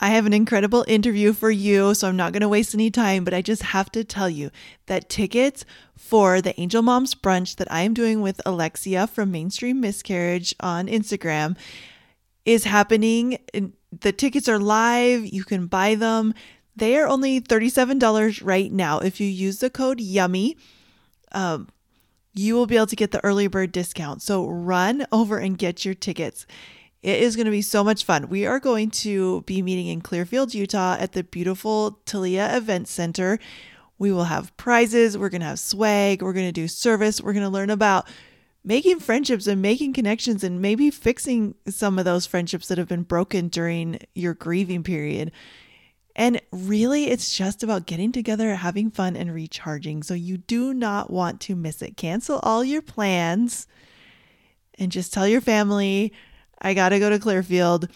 I have an incredible interview for you, so I'm not going to waste any time, but I just have to tell you that tickets for the Angel Moms brunch that I am doing with Alexia from Mainstream Miscarriage on Instagram is happening. The tickets are live, you can buy them. They are only $37 right now. If you use the code YUMMY, um, you will be able to get the early bird discount. So run over and get your tickets. It is going to be so much fun. We are going to be meeting in Clearfield, Utah at the beautiful Talia Event Center. We will have prizes, we're going to have swag, we're going to do service, we're going to learn about making friendships and making connections and maybe fixing some of those friendships that have been broken during your grieving period. And really, it's just about getting together, having fun, and recharging. So you do not want to miss it. Cancel all your plans and just tell your family I got to go to Clearfield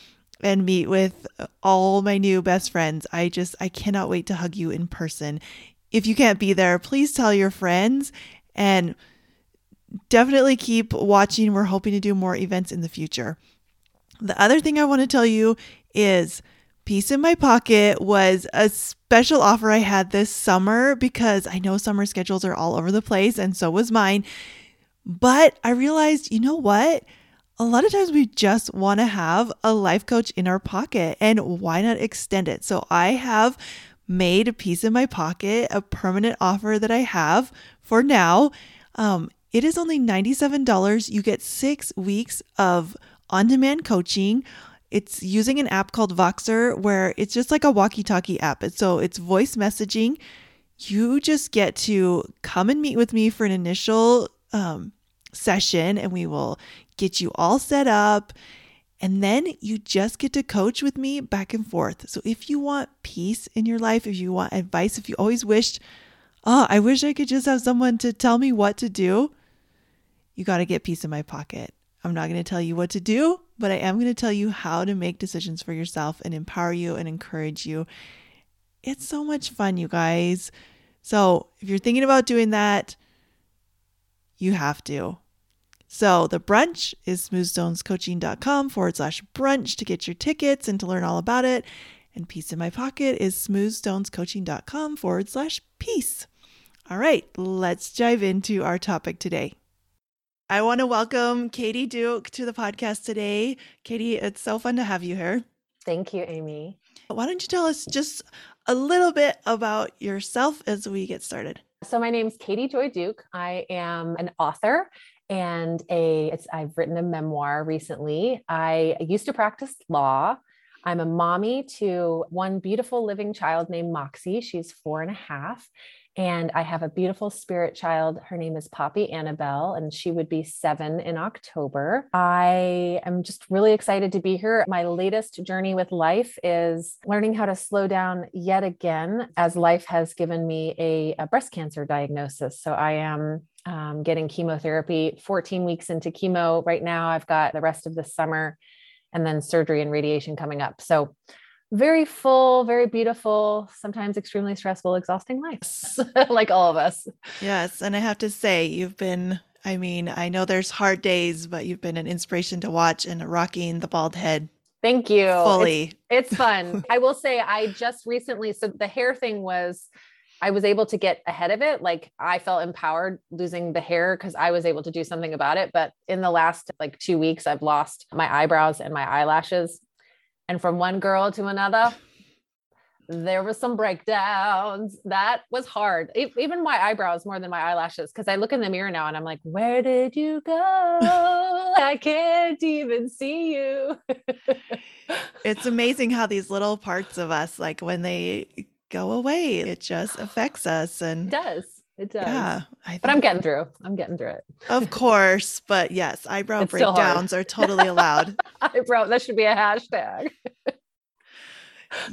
and meet with all my new best friends. I just, I cannot wait to hug you in person. If you can't be there, please tell your friends and definitely keep watching. We're hoping to do more events in the future. The other thing I want to tell you is Peace in My Pocket was a special offer I had this summer because I know summer schedules are all over the place and so was mine. But I realized, you know what? A lot of times we just want to have a life coach in our pocket and why not extend it? So I have made a Peace in My Pocket, a permanent offer that I have for now. Um, it is only $97. You get six weeks of on demand coaching. It's using an app called Voxer where it's just like a walkie talkie app. So it's voice messaging. You just get to come and meet with me for an initial um, session and we will get you all set up. And then you just get to coach with me back and forth. So if you want peace in your life, if you want advice, if you always wished, oh, I wish I could just have someone to tell me what to do, you got to get peace in my pocket. I'm not going to tell you what to do, but I am going to tell you how to make decisions for yourself and empower you and encourage you. It's so much fun, you guys. So if you're thinking about doing that, you have to. So the brunch is smoothstonescoaching.com forward slash brunch to get your tickets and to learn all about it. And Peace in My Pocket is smoothstonescoaching.com forward slash peace. All right, let's dive into our topic today. I want to welcome Katie Duke to the podcast today. Katie, it's so fun to have you here. Thank you, Amy. Why don't you tell us just a little bit about yourself as we get started? So, my name is Katie Joy Duke. I am an author and a I've written a memoir recently. I used to practice law. I'm a mommy to one beautiful living child named Moxie. She's four and a half. And I have a beautiful spirit child. Her name is Poppy Annabelle, and she would be seven in October. I am just really excited to be here. My latest journey with life is learning how to slow down yet again, as life has given me a, a breast cancer diagnosis. So I am um, getting chemotherapy 14 weeks into chemo right now. I've got the rest of the summer and then surgery and radiation coming up. So, very full, very beautiful, sometimes extremely stressful, exhausting life, like all of us. Yes. And I have to say, you've been, I mean, I know there's hard days, but you've been an inspiration to watch and rocking the bald head. Thank you. Fully. It's, it's fun. I will say, I just recently, so the hair thing was I was able to get ahead of it. Like I felt empowered losing the hair because I was able to do something about it. But in the last like two weeks, I've lost my eyebrows and my eyelashes. And from one girl to another, there was some breakdowns. That was hard. Even my eyebrows more than my eyelashes. Cause I look in the mirror now and I'm like, where did you go? I can't even see you. it's amazing how these little parts of us, like when they go away. It just affects us and it does. It does. Yeah. but I'm getting through. I'm getting through it. of course. But yes, eyebrow it's breakdowns are totally allowed. eyebrow, that should be a hashtag.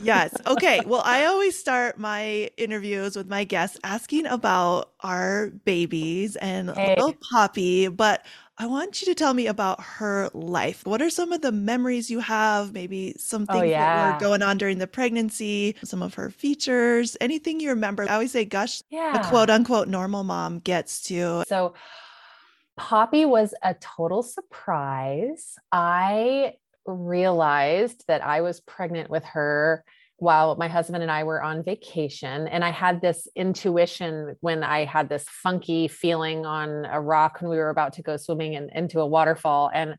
yes. Okay. Well, I always start my interviews with my guests asking about our babies and hey. little Poppy, but I want you to tell me about her life. What are some of the memories you have? Maybe some oh, things oh, yeah. that were going on during the pregnancy, some of her features, anything you remember. I always say, gosh, yeah. a quote unquote normal mom gets to. So, Poppy was a total surprise. I realized that I was pregnant with her while my husband and I were on vacation. And I had this intuition when I had this funky feeling on a rock when we were about to go swimming in, into a waterfall. And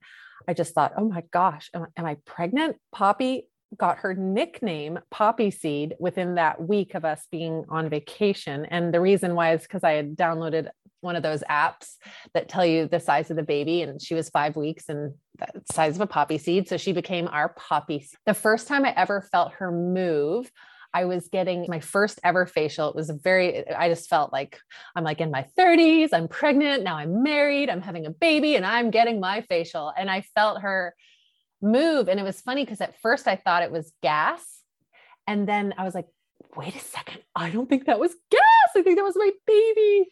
I just thought, oh my gosh, am, am I pregnant? Poppy got her nickname Poppy Seed within that week of us being on vacation. And the reason why is because I had downloaded one of those apps that tell you the size of the baby and she was five weeks and the size of a poppy seed so she became our poppy the first time i ever felt her move I was getting my first ever facial. It was very, I just felt like I'm like in my 30s, I'm pregnant, now I'm married, I'm having a baby, and I'm getting my facial. And I felt her move. And it was funny because at first I thought it was gas. And then I was like, wait a second, I don't think that was gas. I think that was my baby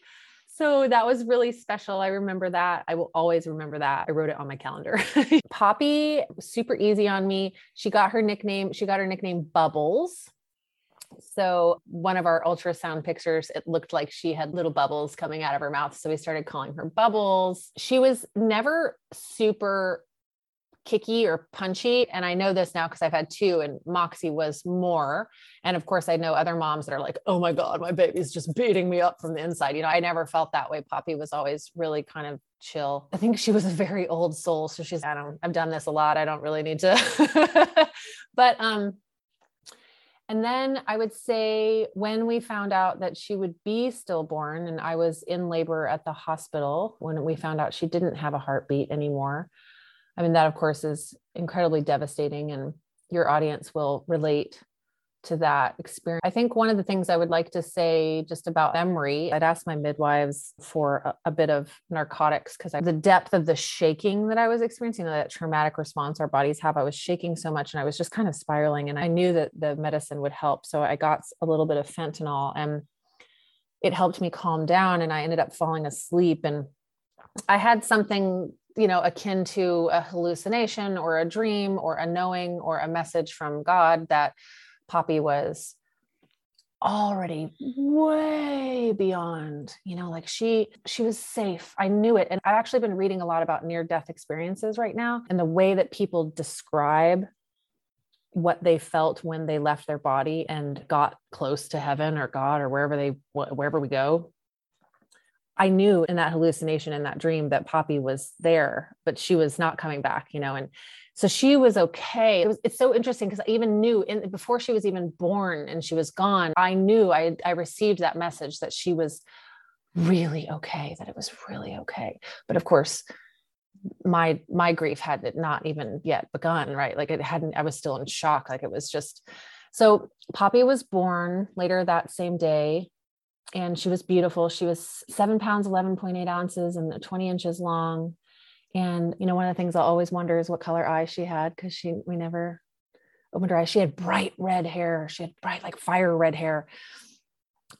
so that was really special. I remember that. I will always remember that. I wrote it on my calendar. Poppy, super easy on me. She got her nickname, she got her nickname Bubbles. So, one of our ultrasound pictures, it looked like she had little bubbles coming out of her mouth. So, we started calling her Bubbles. She was never super kicky or punchy. And I know this now because I've had two, and Moxie was more. And of course, I know other moms that are like, oh my God, my baby's just beating me up from the inside. You know, I never felt that way. Poppy was always really kind of chill. I think she was a very old soul. So she's, I don't, I've done this a lot. I don't really need to. but, um, and then I would say when we found out that she would be stillborn, and I was in labor at the hospital when we found out she didn't have a heartbeat anymore, I mean, that of course is incredibly devastating, and your audience will relate to that experience. I think one of the things I would like to say just about memory, I'd asked my midwives for a, a bit of narcotics because the depth of the shaking that I was experiencing, that traumatic response our bodies have, I was shaking so much and I was just kind of spiraling. And I knew that the medicine would help. So I got a little bit of fentanyl and it helped me calm down. And I ended up falling asleep. And I had something you know akin to a hallucination or a dream or a knowing or a message from god that poppy was already way beyond you know like she she was safe. I knew it. And i've actually been reading a lot about near death experiences right now and the way that people describe what they felt when they left their body and got close to heaven or god or wherever they wherever we go I knew in that hallucination in that dream that Poppy was there, but she was not coming back, you know, and so she was okay. It was, it's so interesting because I even knew in, before she was even born and she was gone, I knew I, I received that message that she was really okay, that it was really okay. But of course, my my grief had not even yet begun, right? Like it hadn't, I was still in shock. Like it was just so Poppy was born later that same day and she was beautiful. She was seven pounds, 11.8 ounces, and 20 inches long. And, you know, one of the things I'll always wonder is what color eyes she had because she, we never opened her eyes. She had bright red hair. She had bright, like fire red hair.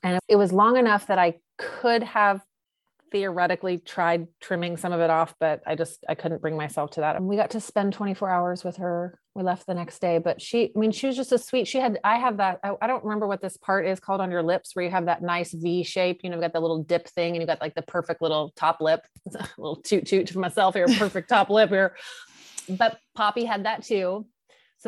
And it was long enough that I could have theoretically tried trimming some of it off, but I just I couldn't bring myself to that. And we got to spend 24 hours with her. We left the next day, but she, I mean, she was just a sweet. She had, I have that. I, I don't remember what this part is called on your lips, where you have that nice V shape. You know, got the little dip thing, and you got like the perfect little top lip. Little toot toot for myself here, perfect top lip here. But Poppy had that too.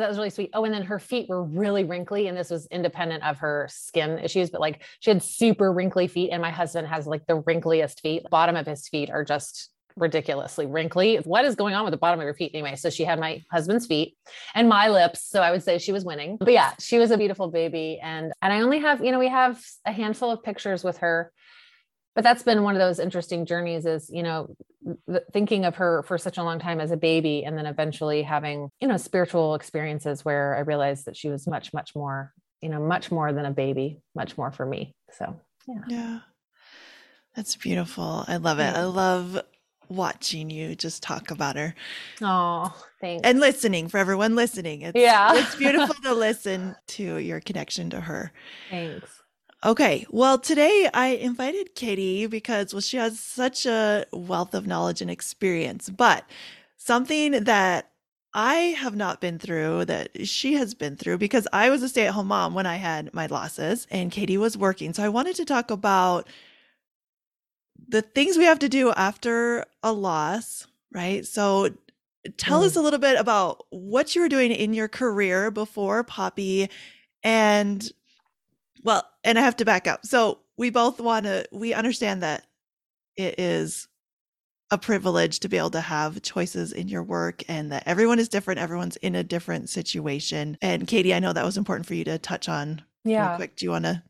So that was really sweet. Oh, and then her feet were really wrinkly, and this was independent of her skin issues, but like she had super wrinkly feet. And my husband has like the wrinkliest feet. Bottom of his feet are just ridiculously wrinkly. What is going on with the bottom of your feet? Anyway, so she had my husband's feet and my lips. So I would say she was winning. But yeah, she was a beautiful baby. And and I only have, you know, we have a handful of pictures with her but that's been one of those interesting journeys is you know thinking of her for such a long time as a baby and then eventually having you know spiritual experiences where i realized that she was much much more you know much more than a baby much more for me so yeah yeah that's beautiful i love it i love watching you just talk about her. Oh, thanks. And listening for everyone listening. It's, yeah. it's beautiful to listen to your connection to her. Thanks. Okay. Well, today I invited Katie because, well, she has such a wealth of knowledge and experience, but something that I have not been through that she has been through because I was a stay at home mom when I had my losses and Katie was working. So I wanted to talk about the things we have to do after a loss, right? So tell mm. us a little bit about what you were doing in your career before Poppy and well, and I have to back up. So we both want to we understand that it is a privilege to be able to have choices in your work and that everyone is different everyone's in a different situation. And katie i know that was important for you to touch on yeah. quick. Do you want to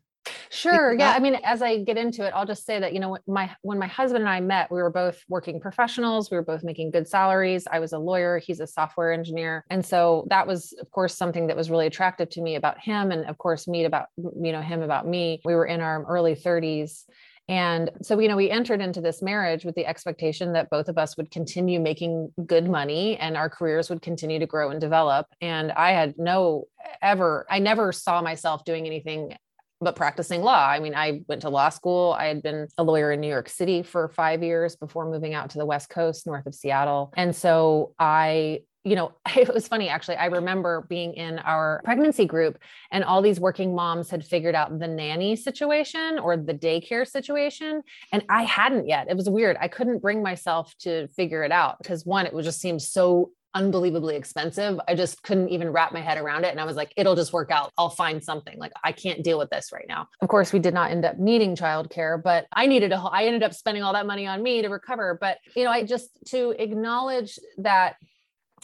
Sure. Yeah. I mean, as I get into it, I'll just say that, you know, my, when my husband and I met, we were both working professionals. We were both making good salaries. I was a lawyer. He's a software engineer. And so that was, of course, something that was really attractive to me about him. And of course, me about, you know, him about me. We were in our early 30s. And so, you know, we entered into this marriage with the expectation that both of us would continue making good money and our careers would continue to grow and develop. And I had no ever, I never saw myself doing anything but practicing law. I mean, I went to law school. I had been a lawyer in New York City for five years before moving out to the West Coast, north of Seattle. And so I you know, it was funny actually. I remember being in our pregnancy group and all these working moms had figured out the nanny situation or the daycare situation. And I hadn't yet. It was weird. I couldn't bring myself to figure it out because one, it would just seem so unbelievably expensive. I just couldn't even wrap my head around it. And I was like, it'll just work out. I'll find something. Like, I can't deal with this right now. Of course, we did not end up needing childcare, but I needed a, I ended up spending all that money on me to recover. But, you know, I just to acknowledge that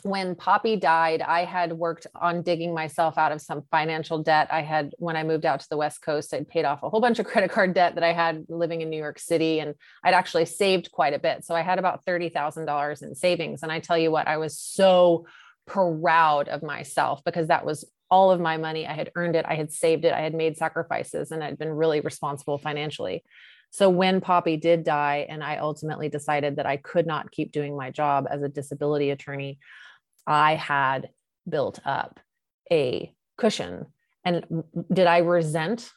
when Poppy died, I had worked on digging myself out of some financial debt. I had, when I moved out to the West Coast, I'd paid off a whole bunch of credit card debt that I had living in New York City. And I'd actually saved quite a bit. So I had about $30,000 in savings. And I tell you what, I was so proud of myself because that was all of my money. I had earned it, I had saved it, I had made sacrifices, and I'd been really responsible financially. So when Poppy did die, and I ultimately decided that I could not keep doing my job as a disability attorney, I had built up a cushion. And did I resent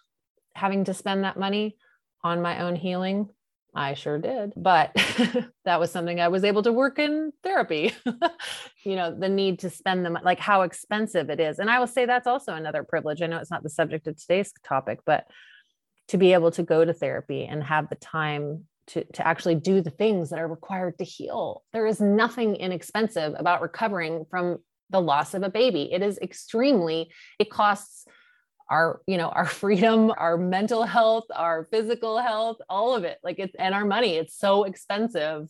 having to spend that money on my own healing? I sure did. But that was something I was able to work in therapy. you know, the need to spend them, like how expensive it is. And I will say that's also another privilege. I know it's not the subject of today's topic, but to be able to go to therapy and have the time to, to actually do the things that are required to heal. There is nothing inexpensive about recovering from the loss of a baby. It is extremely, it costs our you know our freedom our mental health our physical health all of it like it's and our money it's so expensive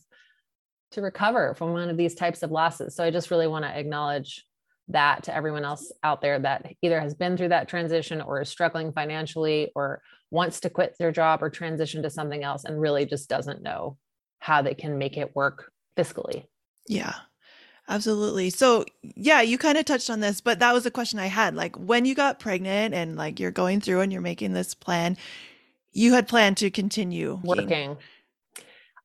to recover from one of these types of losses so i just really want to acknowledge that to everyone else out there that either has been through that transition or is struggling financially or wants to quit their job or transition to something else and really just doesn't know how they can make it work fiscally. Yeah. Absolutely. So, yeah, you kind of touched on this, but that was a question I had. Like when you got pregnant and like you're going through and you're making this plan, you had planned to continue working.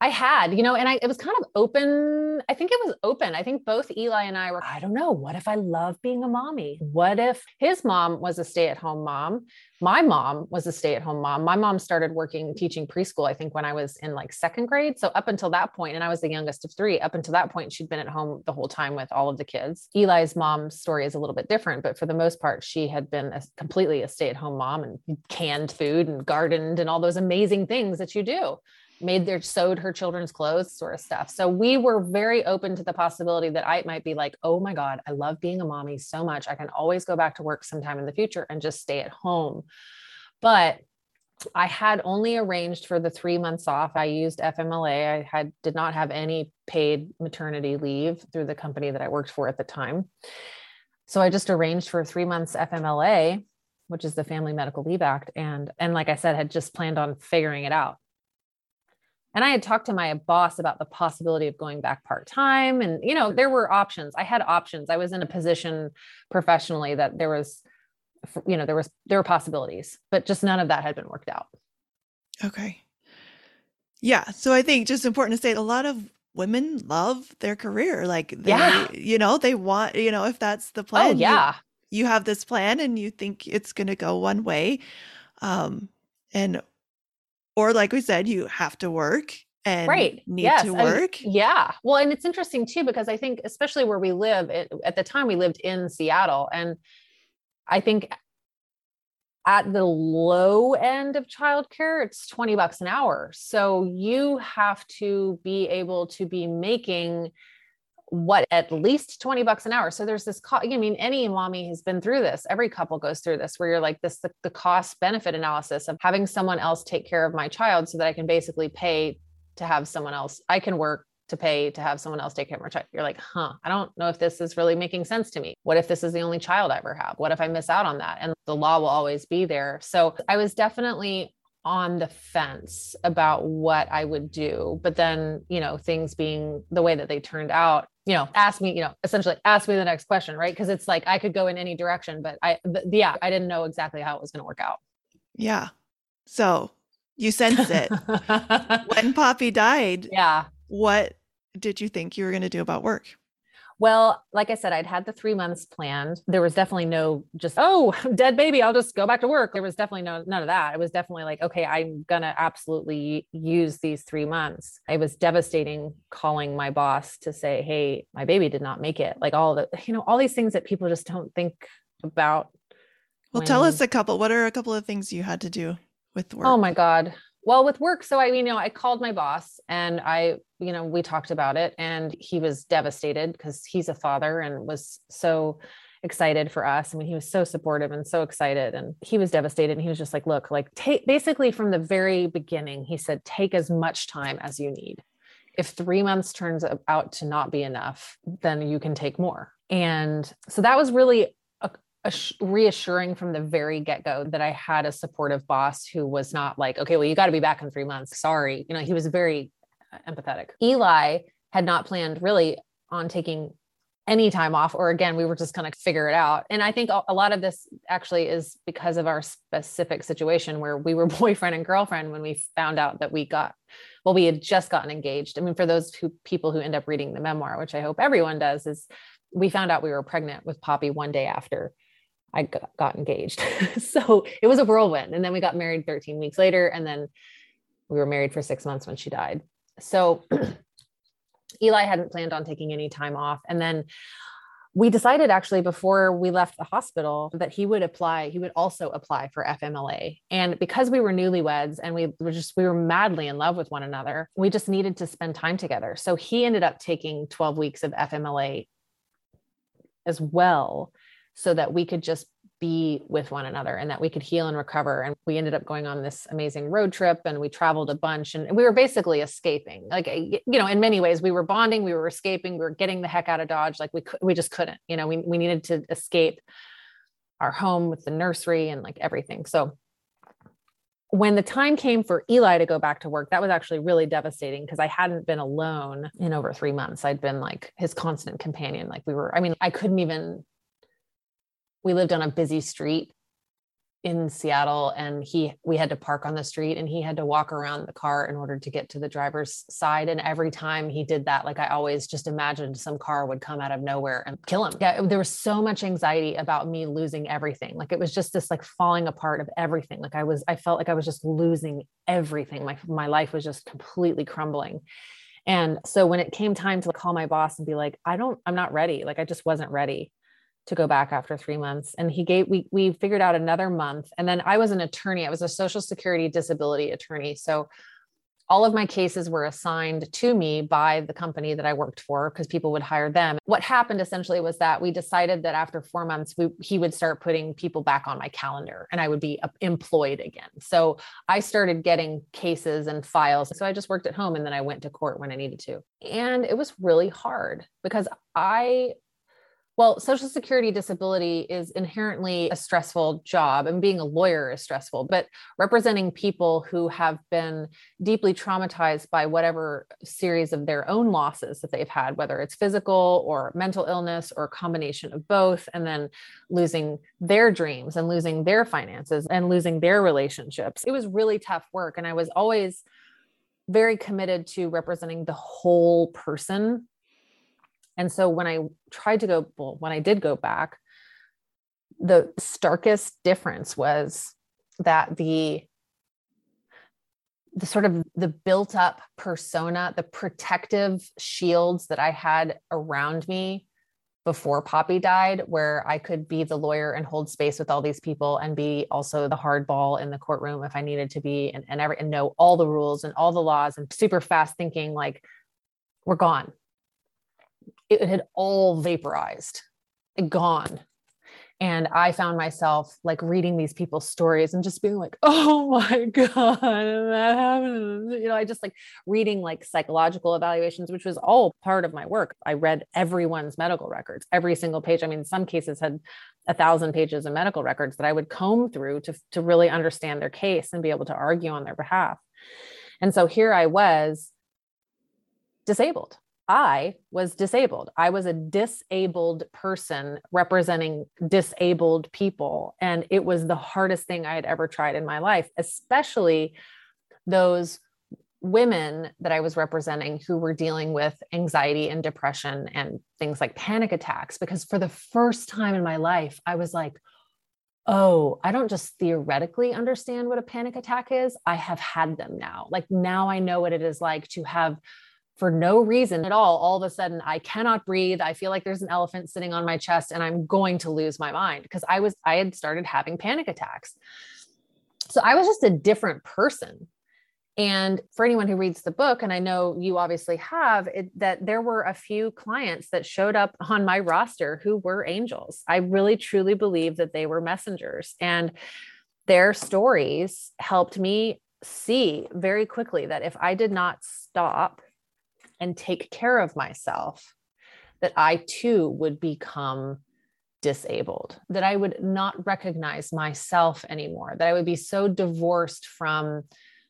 I had, you know, and I it was kind of open. I think it was open. I think both Eli and I were, I don't know, what if I love being a mommy? What if his mom was a stay-at-home mom? My mom was a stay-at-home mom. My mom started working teaching preschool, I think, when I was in like second grade. So up until that point, and I was the youngest of three, up until that point, she'd been at home the whole time with all of the kids. Eli's mom's story is a little bit different, but for the most part, she had been a, completely a stay-at-home mom and canned food and gardened and all those amazing things that you do made their sewed her children's clothes sort of stuff. So we were very open to the possibility that I might be like, oh my God, I love being a mommy so much. I can always go back to work sometime in the future and just stay at home. But I had only arranged for the three months off. I used FMLA. I had did not have any paid maternity leave through the company that I worked for at the time. So I just arranged for three months FMLA, which is the Family Medical Leave Act, and and like I said, had just planned on figuring it out. And I had talked to my boss about the possibility of going back part time. And, you know, there were options. I had options. I was in a position professionally that there was, you know, there was, there were possibilities, but just none of that had been worked out. Okay. Yeah. So I think just important to say a lot of women love their career. Like they, Yeah. you know, they want, you know, if that's the Oh, plan, you yeah. you have this plan and you think it's going to go one way. Um and or like we said, you have to work and Right. need Yes. to work. yeah. Well, and it's interesting too, because I think, especially where we live, it, at the time we lived in Seattle. And I think at the low end of childcare, it's 20 bucks an hour. So you have to be able to be making what at least 20 bucks an hour. So there's this co- I mean any mommy has been through this. Every couple goes through this where you're like this the, the cost benefit analysis of having someone else take care of my child so that I can basically pay to have someone else I can work to pay to have someone else take care of my child. You're like, "Huh, I don't know if this is really making sense to me. What if this is the only child I ever have? What if I miss out on that?" And the law will always be there. So I was definitely on the fence about what I would do. But then, you know, things being the way that they turned out, you know, ask me, you know, essentially ask me the next question, right? Because it's like I could go in any direction, but I, th- yeah, I didn't know exactly how it was going to work out. Yeah. So you sense it. when Poppy died, yeah. what did you think you were going to do about work? Well, like I said, I'd had the three months planned. There was definitely no just, oh, dead baby, I'll just go back to work. There was definitely no none of that. It was definitely like, okay, I'm gonna absolutely use these three months. It was devastating calling my boss to say, hey, my baby did not make it. Like all the, you know, all these things that people just don't think about. Well, tell us a couple. What are a couple of things you had to do with work? Oh my God. Well, with work, so I, you know, I called my boss and I, you know, we talked about it and he was devastated because he's a father and was so excited for us. I mean, he was so supportive and so excited and he was devastated. And he was just like, look, like take basically from the very beginning, he said, take as much time as you need. If three months turns out to not be enough, then you can take more. And so that was really reassuring from the very get-go that I had a supportive boss who was not like, okay, well, you got to be back in three months. Sorry. You know, he was very uh, empathetic. Eli had not planned really on taking any time off, or again, we were just kind of figure it out. And I think a a lot of this actually is because of our specific situation where we were boyfriend and girlfriend when we found out that we got, well, we had just gotten engaged. I mean, for those who people who end up reading the memoir, which I hope everyone does, is we found out we were pregnant with Poppy one day after I got, engaged. so it was a whirlwind. And then we got married 13 weeks later. And then we were married for six months when she died. So Eli hadn't planned on taking any time off. And then we decided actually before we left the hospital that he would apply, he would also apply for FMLA. And because we were newlyweds and we were just, we were madly in love with one another, we just needed to spend time together. So he ended up taking 12 weeks of FMLA as well so that we could just be with one another and that we could heal and recover and we ended up going on this amazing road trip and we traveled a bunch and we were basically escaping like you know in many ways we were bonding we were escaping we were getting the heck out of dodge like we could we just couldn't you know we, we needed to escape our home with the nursery and like everything so when the time came for Eli to go back to work, that was actually really devastating because I hadn't been alone in over three months. I'd been like his constant companion. Like we were, I mean, I couldn't even, we lived on a busy street in Seattle and he, we had to park on the street and he had to walk around the car in order to get to the driver's side. And every time he did that, like I always just imagined some car would come out of nowhere and kill him. Yeah. There was so much anxiety about me losing everything. Like it was just this like falling apart of everything. Like I was, I felt like I was just losing everything. My, my life was just completely crumbling. And so when it came time to call my boss and be like, I don't, I'm not ready. Like I just wasn't ready to go back after three months. And he gave, we, we figured out another month. And then I was an attorney. I was a social security disability attorney. So all of my cases were assigned to me by the company that I worked for because people would hire them. What happened essentially was that we decided that after four months, we, he would start putting people back on my calendar and I would be uh, employed again. So I started getting cases and files. So I just worked at home and then I went to court when I needed to. And it was really hard because I well, Social Security disability is inherently a stressful job, and being a lawyer is stressful, but representing people who have been deeply traumatized by whatever series of their own losses that they've had, whether it's physical or mental illness or a combination of both, and then losing their dreams and losing their finances and losing their relationships. It was really tough work. And I was always very committed to representing the whole person. And so when I tried to go, well, when I did go back, the starkest difference was that the the sort of the built up persona the protective shields that i had around me before poppy died where i could be the lawyer and hold space with all these people and be also the hardball in the courtroom if i needed to be and, and, every, and know all the rules and all the laws and super fast thinking like we're gone it had all vaporized gone and I found myself like reading these people's stories and just being like, oh my God, that happened. You know, I just like reading like psychological evaluations, which was all part of my work. I read everyone's medical records, every single page. I mean, some cases had a thousand pages of medical records that I would comb through to, to really understand their case and be able to argue on their behalf. And so here I was disabled I was disabled. I was a disabled person representing disabled people. And it was the hardest thing I had ever tried in my life, especially those women that I was representing who were dealing with anxiety and depression and things like panic attacks. Because for the first time in my life, I was like, oh, I don't just theoretically understand what a panic attack is. I have had them now. Like now I know what it is like to have for no reason at all, all of a sudden I cannot breathe. I feel like there's an elephant sitting on my chest and I'm going to lose my mind because I was, I had started having panic attacks. So I was just a different person. And for anyone who reads the book, and I know you obviously have, it, that there were a few clients that showed up on my roster who were angels. I really truly believe that they were messengers. And their stories helped me see very quickly that if I did not stop and take care of myself, that I too would become disabled, that I would not recognize myself anymore, that I would be so divorced from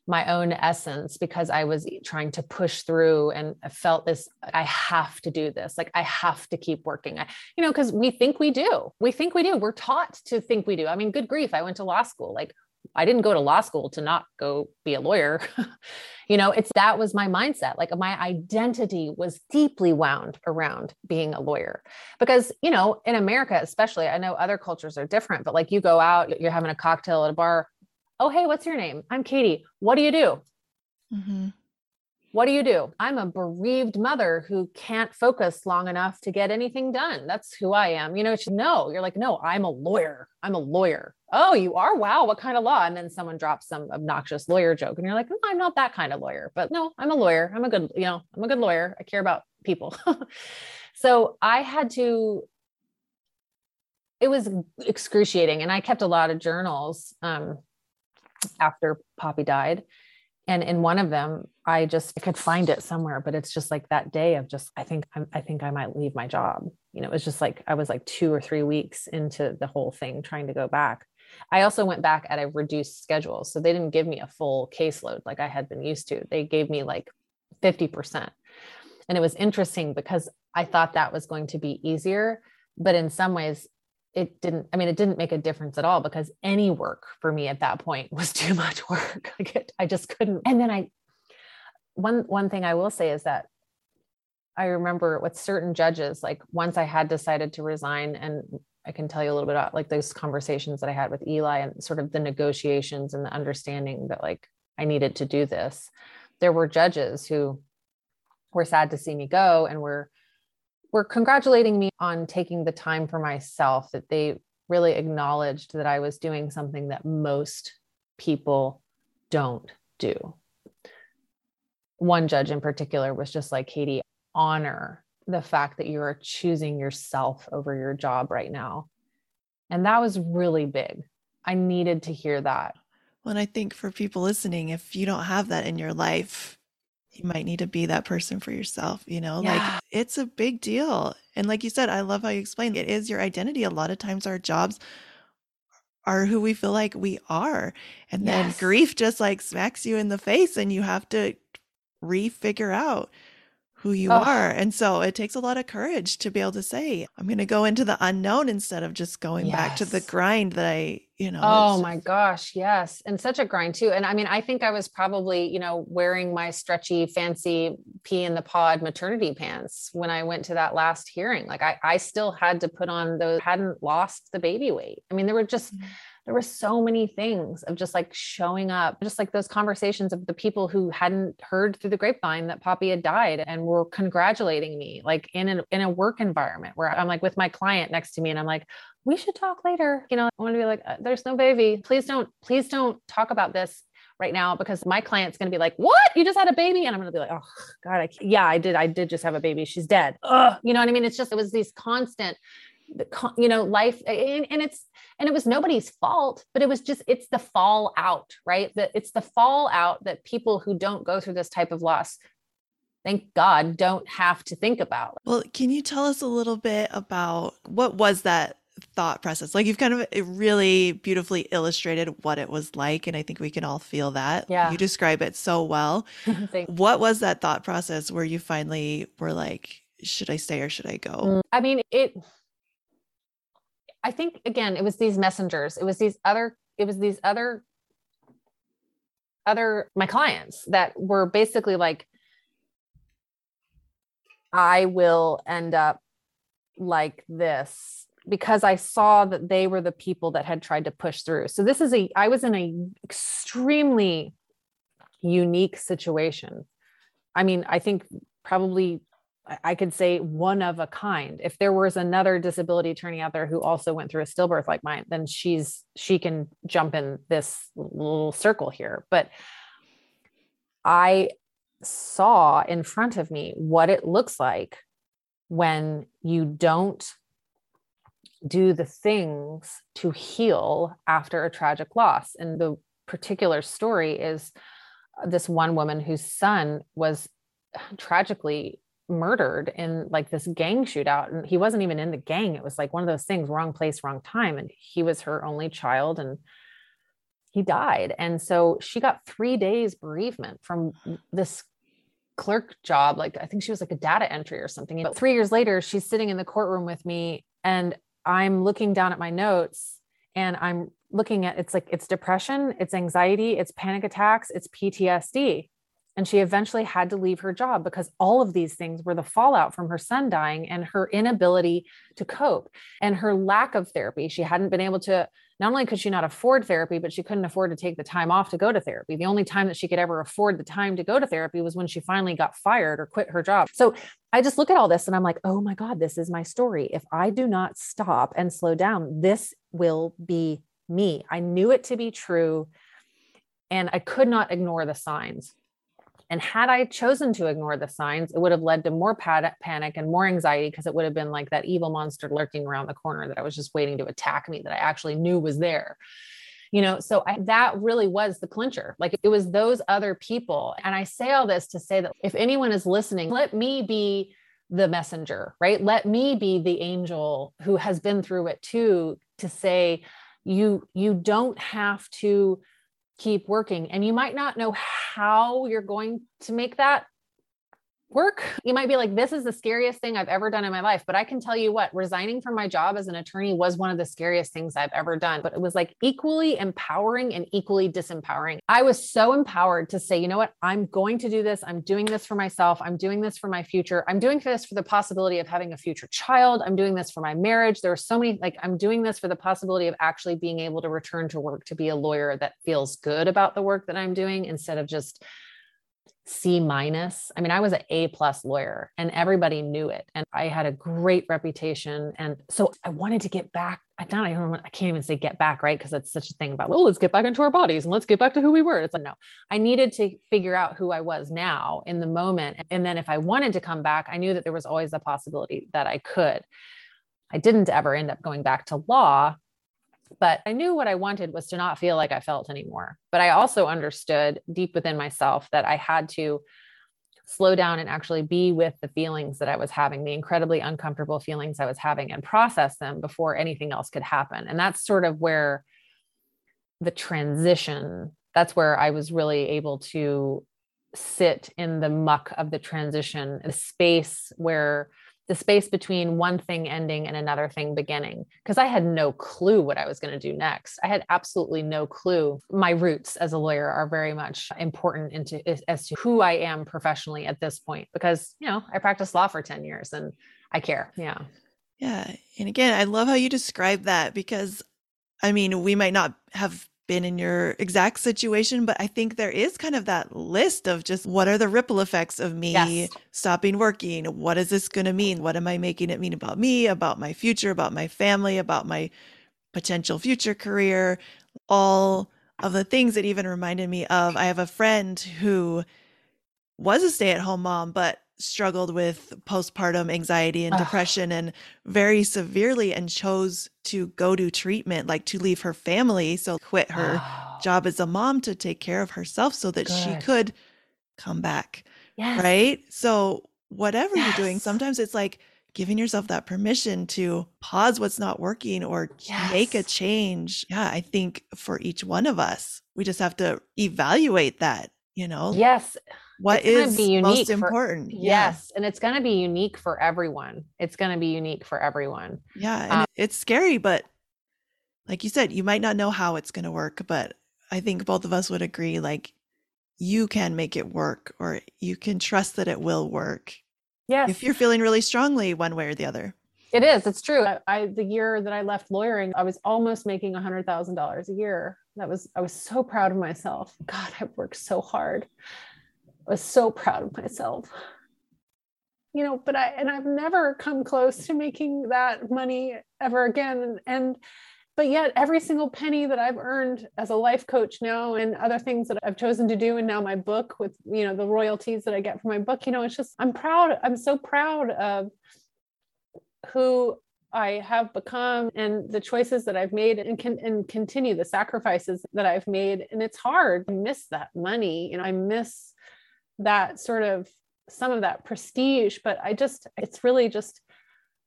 my own essence because I was trying to push through and felt this I have to do this like I have to keep working. I you know cuz we think we do. We think we do. We're taught to think we do. I mean good grief I went to law school like I didn't go to law school to not go be a lawyer. you know, it's that was my mindset. Like my identity was deeply wound around being a lawyer. Because, you know, in America, especially, I know other cultures are different, but like you go out, you're having a cocktail at a bar. Oh, hey, what's your name? I'm Katie. What do you do? Mm-hmm what do you do? I'm a bereaved mother who can't focus long enough to get anything done. That's who I am. You know, she's no, you're like, no, I'm a lawyer. I'm a lawyer. Oh, you are? Wow. What kind of law? And then someone drops some obnoxious lawyer joke and you're like, no, I'm not that kind of lawyer, but no, I'm a lawyer. I'm a good, you know, I'm a good lawyer. I care about people. so I had to, it was excruciating. And I kept a lot of journals um, after Poppy died and in one of them i just i could find it somewhere but it's just like that day of just i think I'm, i think i might leave my job. You know it was just like i was like two or three weeks into the whole thing trying to go back. I also went back at a reduced schedule so they didn't give me a full caseload like i had been used to. They gave me like 50% and it was interesting because i thought that was going to be easier but in some ways it didn't i mean it didn't make a difference at all because any work for me at that point was too much work. Like it, i just couldn't. And then i one one thing i will say is that i remember with certain judges like once i had decided to resign and i can tell you a little bit about like those conversations that i had with eli and sort of the negotiations and the understanding that like i needed to do this there were judges who were sad to see me go and were were congratulating me on taking the time for myself, that they really acknowledged that I was doing something that most people don't do. One judge in particular was just like, Katie, honor the fact that you are choosing yourself over your job right now. And that was really big. I needed to hear that. Well, and I think for people listening, if you don't have that in your life, you might need to be that person for yourself, you know? Yeah. Like it's a big deal. And like you said, I love how you explained it is your identity. A lot of times our jobs are who we feel like we are. And then grief just like smacks you in the face and you have to refigure out who you oh. are. And so it takes a lot of courage to be able to say, I'm going to go into the unknown instead of just going yes. back to the grind that I, you know. Oh my gosh. Yes. And such a grind too. And I mean, I think I was probably, you know, wearing my stretchy, fancy Pea in the Pod maternity pants when I went to that last hearing. Like I, I still had to put on those, hadn't lost the baby weight. I mean, there were just, mm-hmm there were so many things of just like showing up, just like those conversations of the people who hadn't heard through the grapevine that Poppy had died and were congratulating me, like in a, in a work environment where I'm like with my client next to me and I'm like, we should talk later. You know, I want to be like, uh, there's no baby. Please don't, please don't talk about this right now because my client's going to be like, "What? You just had a baby?" And I'm going to be like, "Oh God, I, yeah, I did. I did just have a baby. She's dead." Ugh. You know what I mean? It's just it was these constant you know life and, and, it's and it was nobody's fault but it was just it's the fallout right? That it's the fallout that people who don't go through this type of loss thank god don't have to think about. Well can you tell us a little bit about what was that thought process? Like you've kind of really beautifully illustrated what it was like and i think we can all feel that. Yeah. You describe it so well. What was that thought process where you finally were like should i stay or should i go? Mm, i mean it I think again, it was these messengers. It was these other, it was these other, other, my clients that were basically like, I will end up like this because I saw that they were the people that had tried to push through. So this is a, I was in a extremely unique situation. I mean, I think probably I could say one of a kind. If there was another disability attorney out there who also went through a stillbirth like mine, then she's she can jump in this little circle here. But I saw in front of me what it looks like when you don't do the things to heal after a tragic loss. And the particular story is this one woman whose son was tragically murdered in like this gang shootout and he wasn't even in the gang. It was like one of those things wrong place wrong time and he was her only child and he died. And so she got 3 days bereavement from this clerk job like i think she was like a data entry or something but 3 years later she's sitting in the courtroom with me and i'm looking down at my notes and i'm looking at it's like it's depression it's anxiety it's panic attacks it's ptsd and she eventually had to leave her job because all of these things were the fallout from her son dying and her inability to cope and her lack of therapy. She hadn't been able to, not only could she not afford therapy, but she couldn't afford to take the time off to go to therapy. The only time that she could ever afford the time to go to therapy was when she finally got fired or quit her job. So I just look at all this and I'm like, oh my God, this is my story. If I do not stop and slow down, this will be me. I knew it to be true. And I could not ignore the signs. And had I chosen to ignore the signs, it would have led to more panic and more anxiety because it would have been like that evil monster lurking around the corner that I was just waiting to attack me that I actually knew was there. You know, so I, that really was the clincher. Like it was those other people. And I say all this to say that if anyone is listening, let me be the messenger, right? Let me be the angel who has been through it too to say, you you don't have to keep working. And you might not know how you're going to make that work. You might be like, this is the scariest thing I've ever done in my life. But I can tell you what, resigning from my job as an attorney was one of the scariest things I've ever done. But it was like equally empowering and equally disempowering. I was so empowered to say, you know what, I'm going to do this. I'm doing this for myself. I'm doing this for my future. I'm doing this for the possibility of having a future child. I'm doing this for my marriage. There are so many, like, I'm doing this for the possibility of actually being able to return to work to be a lawyer that feels good about the work that I'm doing instead of just C minus. I mean, I was an A plus lawyer and everybody knew it. And I had a great reputation. And so I wanted to get back. I don't even, I can't even say get back, right? Because that's such a thing about, well, let's get back into our bodies and let's get back to who we were. It's like, no, I needed to figure out who I was now in the moment. And then if I wanted to come back, I knew that there was always a possibility that I could. I didn't ever end up going back to law but I knew what I wanted was to not feel like I felt anymore. But I also understood deep within myself that I had to slow down and actually be with the feelings that I was having, the incredibly uncomfortable feelings I was having, and process them before anything else could happen. And that's sort of where the transition, that's where I was really able to sit in the muck of the transition, the space where the space between one thing ending and another thing beginning because I had no clue what I was going to do next. I had absolutely no clue. My roots as a lawyer are very much important into as to who I am professionally at this point because, you know, I practiced law for 10 years and I care. Yeah. Yeah. And again, I love how you describe that because I mean, we might not have been in your exact situation, but I think there is kind of that list of just what are the ripple effects of me yes. stopping working? What is this going to mean? What am I making it mean about me, about my future, about my family, about my potential future career? All of the things that even reminded me of I have a friend who was a stay at home mom, but struggled with postpartum anxiety and depression and very severely and chose to go to treatment like to leave her family so quit her oh. job as a mom to take care of herself so that Good. she could come back yes. right so whatever yes. you're doing sometimes it's like giving yourself that permission to pause what's not working or yes. make a change yeah i think for each one of us we just have to evaluate that you know yes what is most important. For, yes and it's going to be unique for everyone. It's going to be unique for everyone. Yeah and um, it's scary but like you said you might not know how it's going to work but i think both of us would agree like you can make it work or you can trust that it will work yes if you're feeling really strongly one way or the other. It is it's true. I, I the year that i left lawyering i was almost making a hundred thousand dollars a year. That was i was so proud of myself. God i worked so hard I was so proud of myself. You know, but I and I've never come close to making that money ever again. And, but yet every single penny that I've earned as a life coach now and other things that I've chosen to do and now my book with you know the royalties that I get from my book, you know, it's just I'm proud. I'm so proud of who I have become and the choices that I've made and can and continue the sacrifices that I've made. And it's hard. I miss that money. You know, I miss that sort of some of that prestige but i just it's really just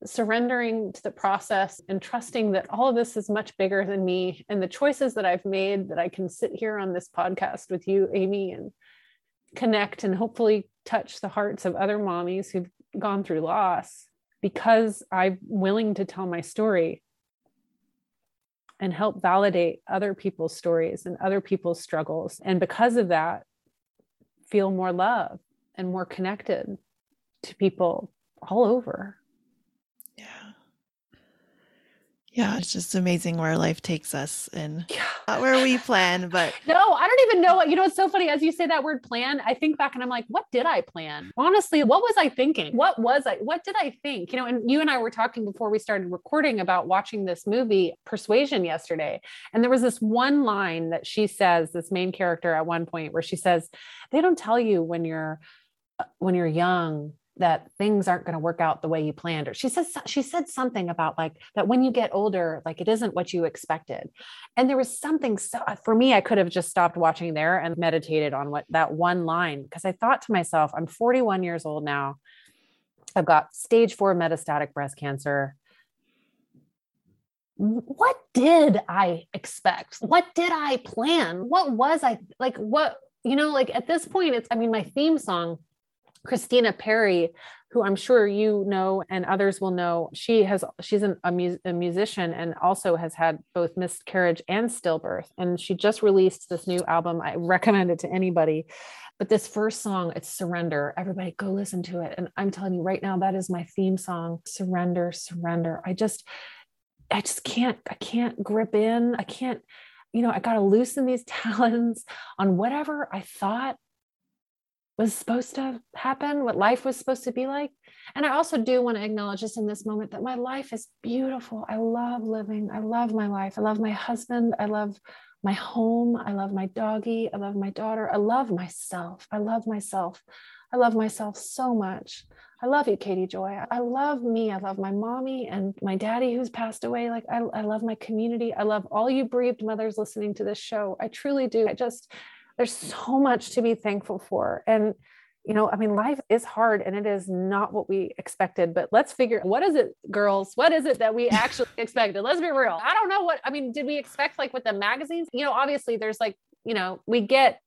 surrendering to the process and trusting that all of this is much bigger than me and the choices that i've made that i can sit here on this podcast with you amy and connect and hopefully touch the hearts of other mommies who've gone through loss because i'm willing to tell my story and help validate other people's stories and other people's struggles. And because of that feel more love and more connected to people all over. Yeah. Yeah, it's just amazing where life takes us and yeah. not where we plan, but no, I don't even know what you know. It's so funny as you say that word plan. I think back and I'm like, what did I plan? Honestly, what was I thinking? What was I? What did I think? You know, and you and I were talking before we started recording about watching this movie Persuasion yesterday, and there was this one line that she says, this main character at one point, where she says, "They don't tell you when you're uh, when you're young that things aren't going to work out the way you planned or she says she said something about like that when you get older like it isn't what you expected. And there was something so uh, for me i could have just stopped watching there and meditated on what that one line because i thought to myself i'm 41 years old now. I've got stage 4 metastatic breast cancer. What did i expect? What did i plan? What was i like what you know like at this point it's i mean my theme song Christina Perri, who I'm sure you know and others will know, she has she's an, a, mu- a, musician and also has had both miscarriage and stillbirth. And she just released this new album. I recommend it to anybody. But this first song, it's Surrender. Everybody go listen to it. And I'm telling you right now, that is my theme song. Surrender, surrender. I just, I just can't, I can't grip in. I can't, you know, I got to loosen these talons on whatever I thought was supposed to happen, what life was supposed to be like. And I also do want to acknowledge just in this moment that my life is beautiful. I love living. I love my life. I love my husband. I love my home. I love my doggie. I love my daughter. I love myself. I love myself. I love myself so much. I love you, Katie Joy. I love me. I love my mommy and my daddy who's passed away. Like, I, I love my community. I love all you bereaved mothers listening to this show. I truly do. I just, there's so much to be thankful for. And, you know, I mean, life is hard and it is not what we expected, but let's figure what is it, girls? What is it that we actually expected? Let's be real. I don't know what, I mean, did we expect like with the magazines? You know, obviously there's like, you know, we get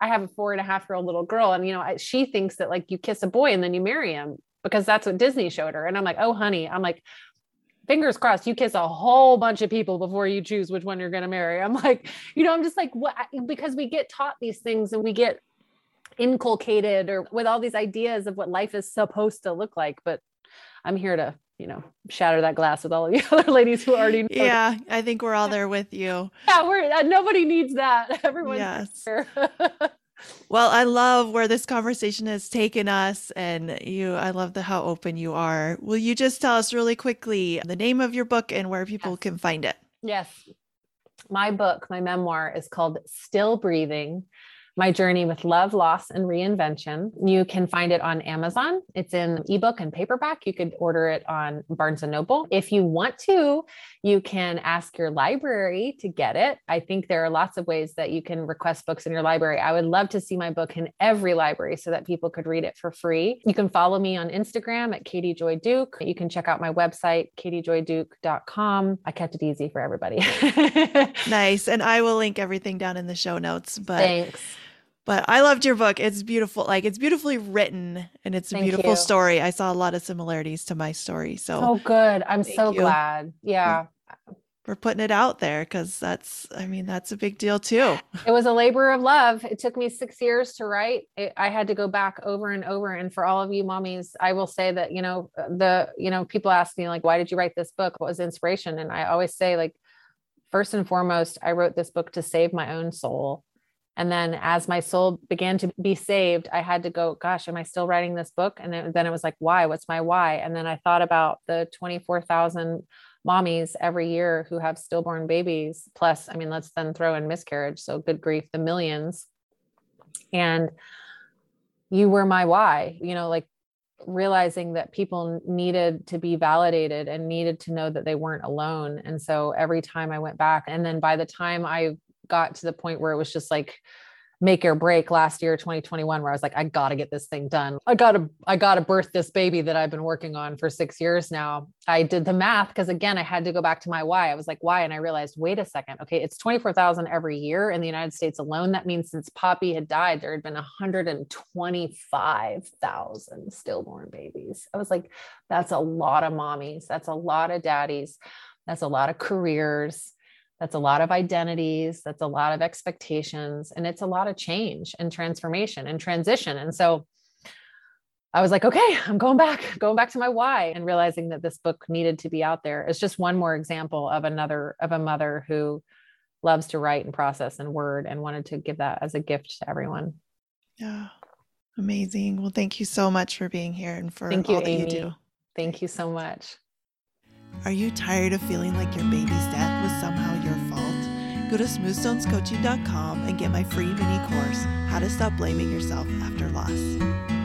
I have a four and a half year old little girl, and you know, she thinks that like you kiss a boy and then you marry him because that's what Disney showed her. And I'm like, oh, honey, I'm like, fingers crossed, you kiss a whole bunch of people before you choose which one you're going to marry. I'm like, you know, I'm just like, what? Because we get taught these things and we get inculcated or with all these ideas of what life is supposed to look like. But I'm here to you know, shatter that glass with all of the other ladies who already know. Yeah, I think we're all there with you. Yeah, we're uh, nobody needs that. everyone yes. well, I love where this conversation has taken us and you I love the how open you are. Will you just tell us really quickly the name of your book and where people yes. can find it? Yes. My book, my memoir is called Still Breathing my journey with love, loss, and reinvention. You can find it on Amazon. It's in ebook and paperback. You could order it on Barnes and Noble. If you want to, you can ask your library to get it. I think there are lots of ways that you can request books in your library. I would love to see my book in every library so that people could read it for free. You can follow me on Instagram at Katie Joy Duke. You can check out my website, katiejoyduke.com. I kept it easy for everybody. nice. And I will link everything down in the show notes. But thanks. But I loved your book. It's beautiful. Like it's beautifully written and it's a Thank beautiful you. story. I saw a lot of similarities to my story. So Oh good. I'm so you. glad. Yeah. We're, putting it out there because that's I mean, that's a big deal too. It was a labor of love. It took me six years to write. It, I had to go back over and over. And for all of you mommies, I will say that, you know, the, you know, people ask me like, why did you write this book? What was inspiration? And I always say like, first and foremost, I wrote this book to save my own soul and then as my soul began to be saved, I had to go, gosh, am I still writing this book? And then, then it was like, why? What's my why? And then I thought about the 24,000 mommies every year who have stillborn babies. Plus, I mean, let's then throw in miscarriage. So good grief, the millions. And you were my why, you know, like realizing that people needed to be validated and needed to know that they weren't alone. And so every time I went back, and then by the time I got to the point where it was just like make or break last year 2021 where i was like i gotta get this thing done. I gotta i gotta birth this baby that i've been working on for six years now. I did the math because again i had to go back to my why. I was like why? And i realized wait a second okay it's 24000 every year in the united states alone. That means since poppy had died there had been 125000 stillborn babies. I was like that's a lot of mommies. That's a lot of daddies. That's a lot of careers that's a lot of identities that's a lot of expectations and it's a lot of change and transformation and transition and so i was like okay i'm going back going back to my why and realizing that this book needed to be out there. Is just one more example of another of a mother who loves to write and process and word and wanted to give that as a gift to everyone. Yeah. Amazing. Well thank you so much for being here and for thank you, all that Amy. you do. Thank you so much are you tired of feeling like your baby's death was somehow your fault? Go to smoothstonescoaching.com and get my free mini course, How to Stop Blaming Yourself After Loss.